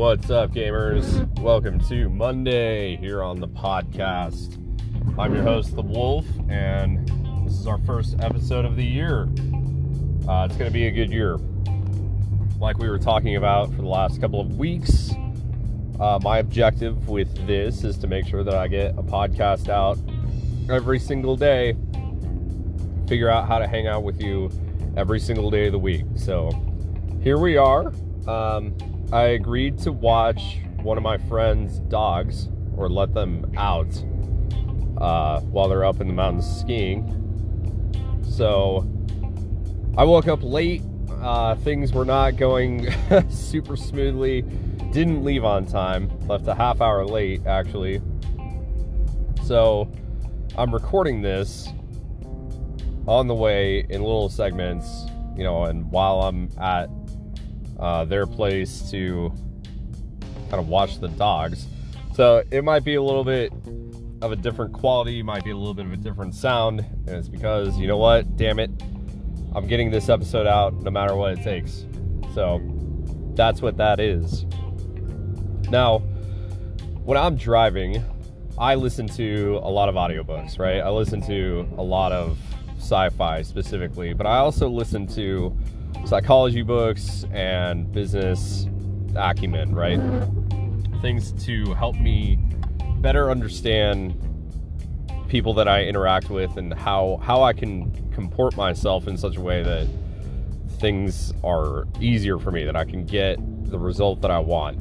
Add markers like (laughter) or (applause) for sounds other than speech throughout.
what's up, gamers? Welcome to Monday here on the podcast. I'm your host, The Wolf, and this is our first episode of the year. Uh, it's going to be a good year. Like we were talking about for the last couple of weeks, uh, my objective with this is to make sure that I get a podcast out every single day, figure out how to hang out with you every single day of the week. So here we are. Um, I agreed to watch one of my friend's dogs or let them out uh, while they're up in the mountains skiing. So I woke up late. Uh, things were not going (laughs) super smoothly. Didn't leave on time. Left a half hour late, actually. So I'm recording this on the way in little segments, you know, and while I'm at uh, their place to kind of watch the dogs. So it might be a little bit of a different quality, might be a little bit of a different sound, and it's because you know what? Damn it, I'm getting this episode out no matter what it takes. So that's what that is. Now, when I'm driving, I listen to a lot of audiobooks, right? I listen to a lot of sci fi specifically, but I also listen to psychology books and business acumen, right? Things to help me better understand people that I interact with and how how I can comport myself in such a way that things are easier for me that I can get the result that I want.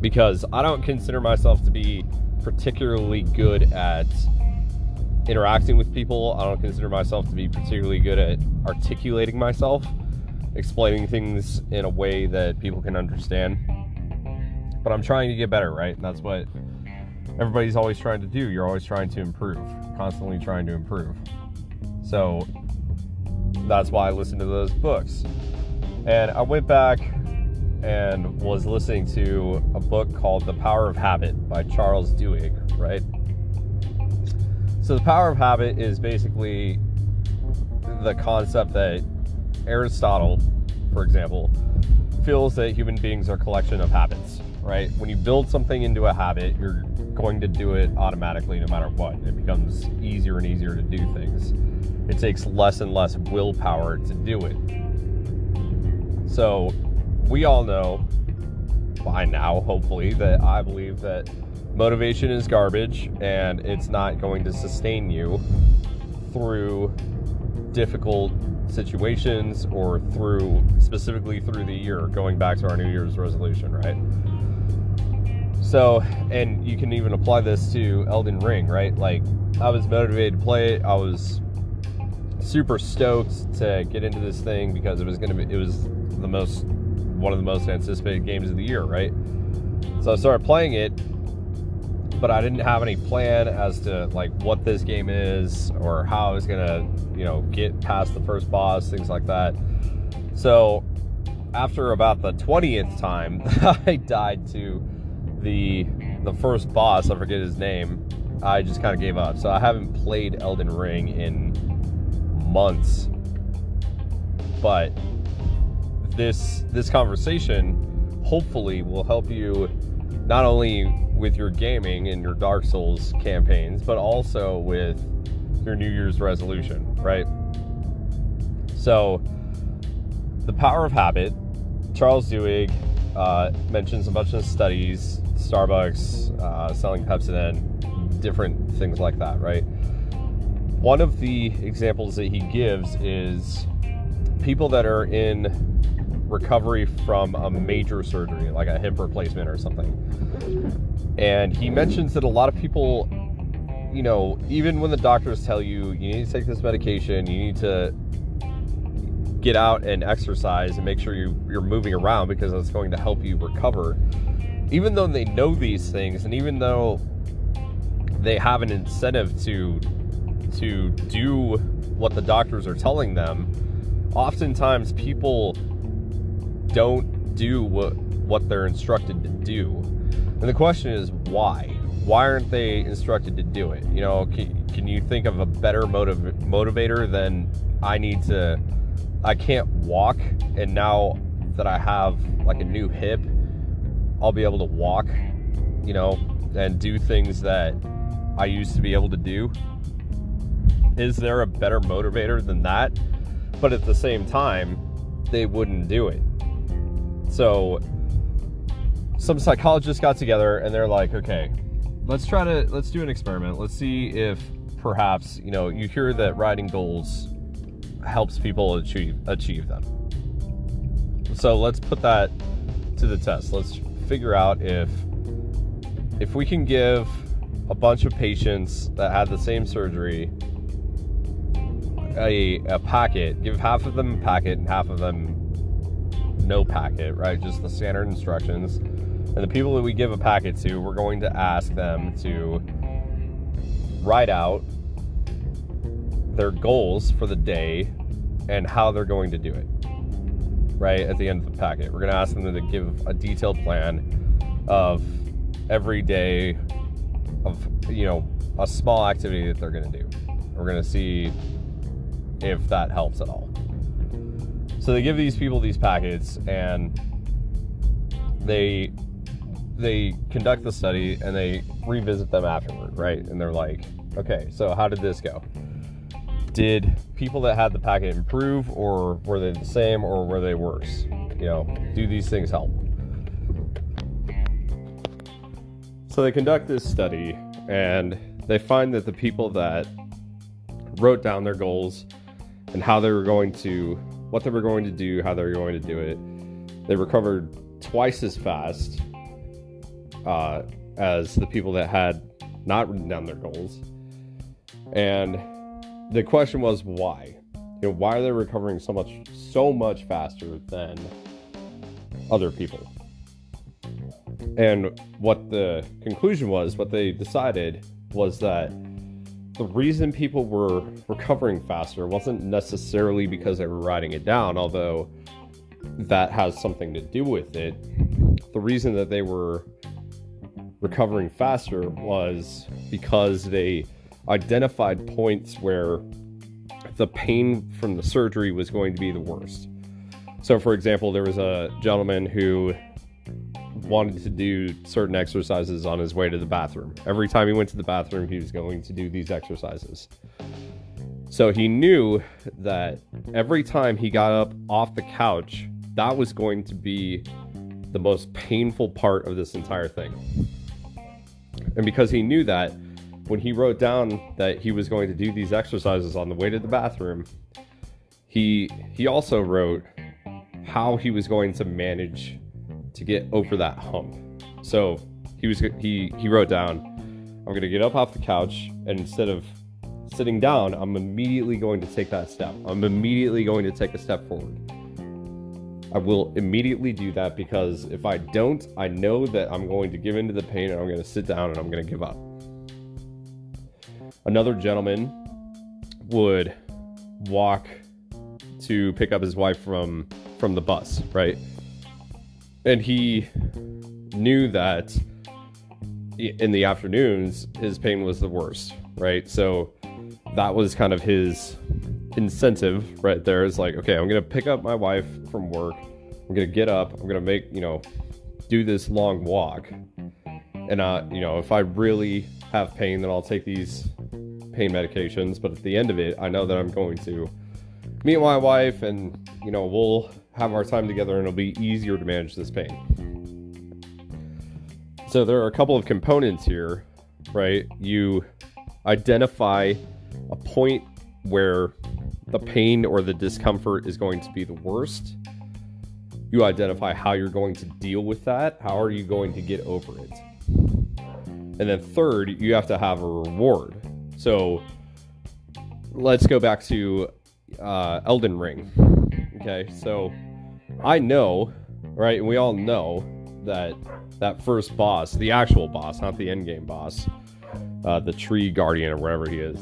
Because I don't consider myself to be particularly good at interacting with people. I don't consider myself to be particularly good at articulating myself explaining things in a way that people can understand. But I'm trying to get better, right? That's what everybody's always trying to do. You're always trying to improve, constantly trying to improve. So that's why I listen to those books. And I went back and was listening to a book called The Power of Habit by Charles Duhigg, right? So, The Power of Habit is basically the concept that Aristotle, for example, feels that human beings are a collection of habits, right? When you build something into a habit, you're going to do it automatically no matter what. It becomes easier and easier to do things. It takes less and less willpower to do it. So, we all know by now, hopefully, that I believe that motivation is garbage and it's not going to sustain you through difficult situations or through specifically through the year, going back to our New Year's resolution, right? So, and you can even apply this to Elden Ring, right? Like, I was motivated to play it. I was super stoked to get into this thing because it was going to be, it was the most, one of the most anticipated games of the year, right? So I started playing it but I didn't have any plan as to like what this game is or how I was gonna, you know, get past the first boss, things like that. So after about the twentieth time (laughs) I died to the the first boss, I forget his name, I just kind of gave up. So I haven't played Elden Ring in months. But this this conversation hopefully will help you not only with your gaming and your Dark Souls campaigns, but also with your New Year's resolution, right? So, the power of habit. Charles Duhigg uh, mentions a bunch of studies, Starbucks uh, selling Pepsodent, different things like that, right? One of the examples that he gives is people that are in recovery from a major surgery, like a hip replacement or something. And he mentions that a lot of people, you know, even when the doctors tell you you need to take this medication, you need to get out and exercise and make sure you, you're moving around because it's going to help you recover. Even though they know these things, and even though they have an incentive to to do what the doctors are telling them, oftentimes people don't do what what they're instructed to do. And the question is why? Why aren't they instructed to do it? You know, can, can you think of a better motiv- motivator than I need to I can't walk and now that I have like a new hip I'll be able to walk, you know, and do things that I used to be able to do. Is there a better motivator than that? But at the same time, they wouldn't do it. So some psychologists got together and they're like, okay, let's try to let's do an experiment. Let's see if perhaps, you know, you hear that writing goals helps people achieve achieve them. So let's put that to the test. Let's figure out if if we can give a bunch of patients that had the same surgery a, a packet, give half of them a packet and half of them no packet, right? Just the standard instructions. And the people that we give a packet to, we're going to ask them to write out their goals for the day and how they're going to do it, right? At the end of the packet, we're going to ask them to give a detailed plan of every day of, you know, a small activity that they're going to do. We're going to see if that helps at all. So they give these people these packets and they they conduct the study and they revisit them afterward, right? And they're like, okay, so how did this go? Did people that had the packet improve or were they the same or were they worse? You know, do these things help? So they conduct this study and they find that the people that wrote down their goals and how they were going to, what they were going to do, how they were going to do it, they recovered twice as fast uh, as the people that had not written down their goals. And the question was why? You know, why are they recovering so much so much faster than other people? And what the conclusion was, what they decided was that the reason people were recovering faster wasn't necessarily because they were writing it down, although that has something to do with it. The reason that they were recovering faster was because they identified points where the pain from the surgery was going to be the worst. So, for example, there was a gentleman who wanted to do certain exercises on his way to the bathroom. Every time he went to the bathroom, he was going to do these exercises. So he knew that every time he got up off the couch, that was going to be the most painful part of this entire thing. And because he knew that, when he wrote down that he was going to do these exercises on the way to the bathroom, he he also wrote how he was going to manage to get over that hump. So he was he he wrote down, I'm gonna get up off the couch and instead of sitting down, I'm immediately going to take that step. I'm immediately going to take a step forward. I will immediately do that because if I don't, I know that I'm going to give in to the pain and I'm going to sit down and I'm going to give up. Another gentleman would walk to pick up his wife from from the bus, right? And he knew that in the afternoons his pain was the worst right? So that was kind of his incentive right there. Is like okay i'm gonna pick up my wife from work. I'm gonna get up. I'm gonna make you know do this long walk. And uh you know if i really have pain then i'll take these pain medications. But at the end of it i know that i'm going to meet my wife and you know we'll have our time together and it'll be easier to manage this pain. So there are a couple of components here, right? You identify a point where the pain or the discomfort is going to be the worst. You identify how you're going to deal with that. How are you going to get over it? And then third, you have to have a reward. So let's go back to uh, Elden Ring. Okay, so I know, right? And we all know that that first boss, the actual boss, not the end game boss, uh, the tree guardian or whatever he is,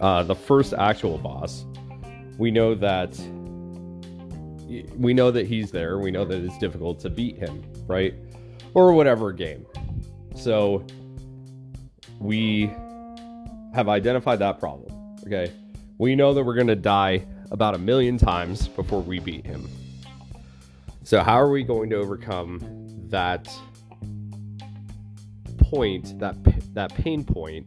uh, the first actual boss, we know that we know that he's there. We know that it's difficult to beat him, right? Or whatever game. So we have identified that problem. Okay. We know that we're going to die about a million times before we beat him. So, how are we going to overcome that point, that that pain point,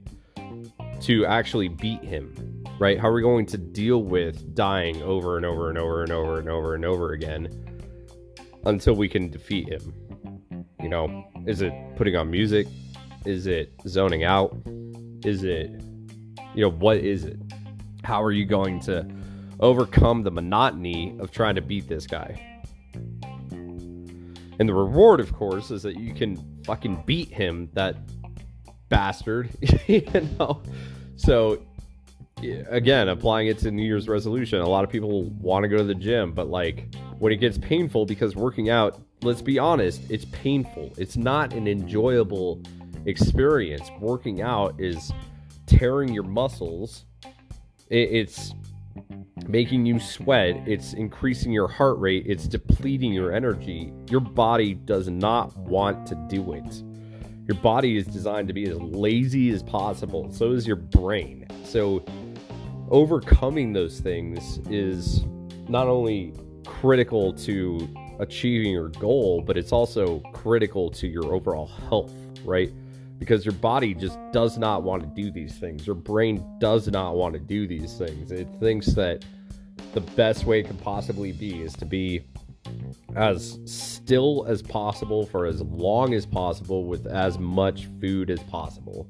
to actually beat him, right? How are we going to deal with dying over and over and over and over and over and over again until we can defeat him? You know, is it putting on music? Is it zoning out? Is it, you know, what is it? How are you going to overcome the monotony of trying to beat this guy? And the reward, of course, is that you can fucking beat him, that bastard. (laughs) you know? So, again, applying it to New Year's resolution, a lot of people want to go to the gym, but like when it gets painful, because working out, let's be honest, it's painful. It's not an enjoyable experience. Working out is tearing your muscles, it's making you sweat, it's increasing your heart rate, it's depleting your energy. Your body does not want to do it. Your body is designed to be as lazy as possible. So is your brain. So overcoming those things is not only critical to achieving your goal, but it's also critical to your overall health, right? Because your body just does not want to do these things. Your brain does not want to do these things. It thinks that the best way it could possibly be is to be as still as possible for as long as possible with as much food as possible.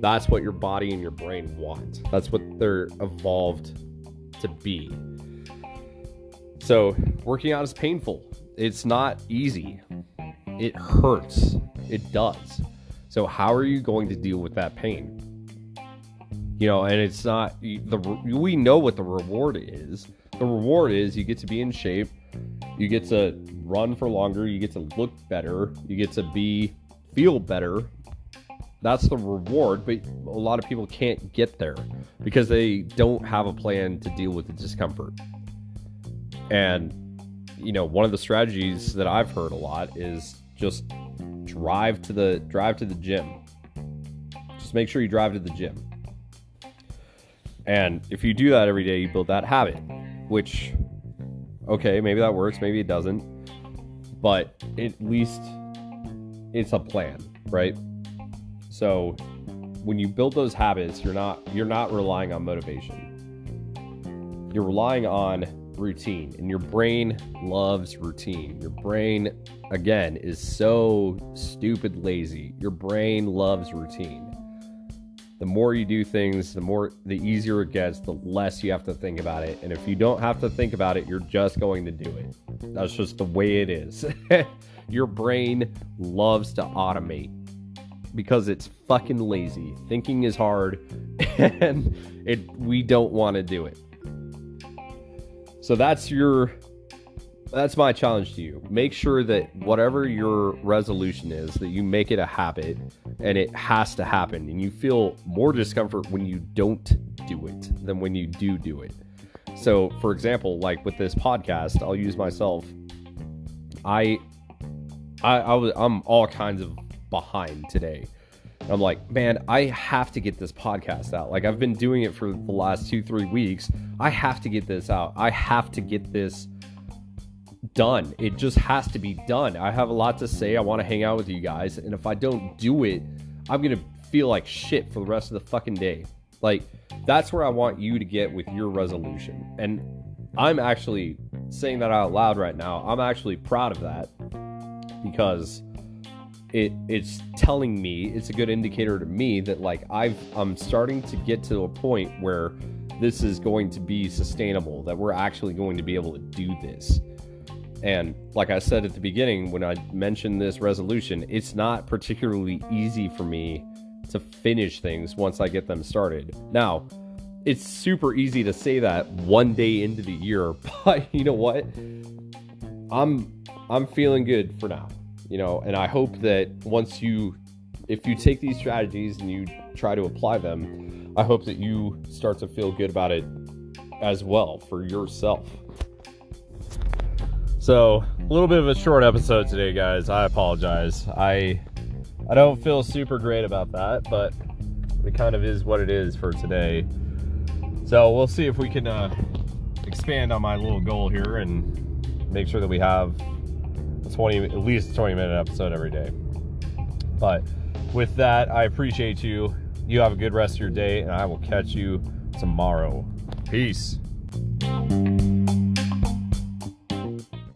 That's what your body and your brain want. That's what they're evolved to be. So, working out is painful. It's not easy. It hurts. It does. So, how are you going to deal with that pain? You know, and it's not the we know what the reward is. The reward is you get to be in shape, you get to run for longer, you get to look better, you get to be feel better. That's the reward, but a lot of people can't get there because they don't have a plan to deal with the discomfort. And you know, one of the strategies that I've heard a lot is just drive to the drive to the gym. Just make sure you drive to the gym. And if you do that every day, you build that habit, which okay, maybe that works, maybe it doesn't. But at least it's a plan, right? So when you build those habits, you're not you're not relying on motivation. You're relying on routine and your brain loves routine. Your brain again is so stupid lazy. Your brain loves routine the more you do things, the more the easier it gets, the less you have to think about it. And if you don't have to think about it, you're just going to do it. That's just the way it is. (laughs) Your brain loves to automate because it's fucking lazy. Thinking is hard (laughs) and it we don't want to do it. So that's your that's my challenge to you. Make sure that whatever your resolution is, that you make it a habit and it has to happen. And you feel more discomfort when you don't do it than when you do do it. So, for example, like with this podcast, I'll use myself. I, I, I was, I'm all kinds of behind today. I'm like, man, I have to get this podcast out. Like, I've been doing it for the last two, three weeks. I have to get this out. I have to get this done. It just has to be done. I have a lot to say. I want to hang out with you guys. And if I don't do it, I'm going to feel like shit for the rest of the fucking day. Like, that's where I want you to get with your resolution. And I'm actually saying that out loud right now. I'm actually proud of that because it it's telling me it's a good indicator to me that like I've I'm starting to get to a point where this is going to be sustainable that we're actually going to be able to do this and like I said at the beginning, when I mentioned this resolution, it's not particularly easy for me to finish things once I get them started. Now, it's super easy to say that one day into the year, (laughs) but you know what? I'm I'm feeling good for now. You know, and I hope that once you if you take these strategies and you try to apply them, I hope that you start to feel good about it as well for yourself. So, a little bit of a short episode today, guys. I apologize. I I don't feel super great about that, but it kind of is what it is for today. So, we'll see if we can uh, expand on my little goal here and make sure that we have 20 at least 20 minute episode every day. But with that, I appreciate you. You have a good rest of your day, and I will catch you tomorrow. Peace.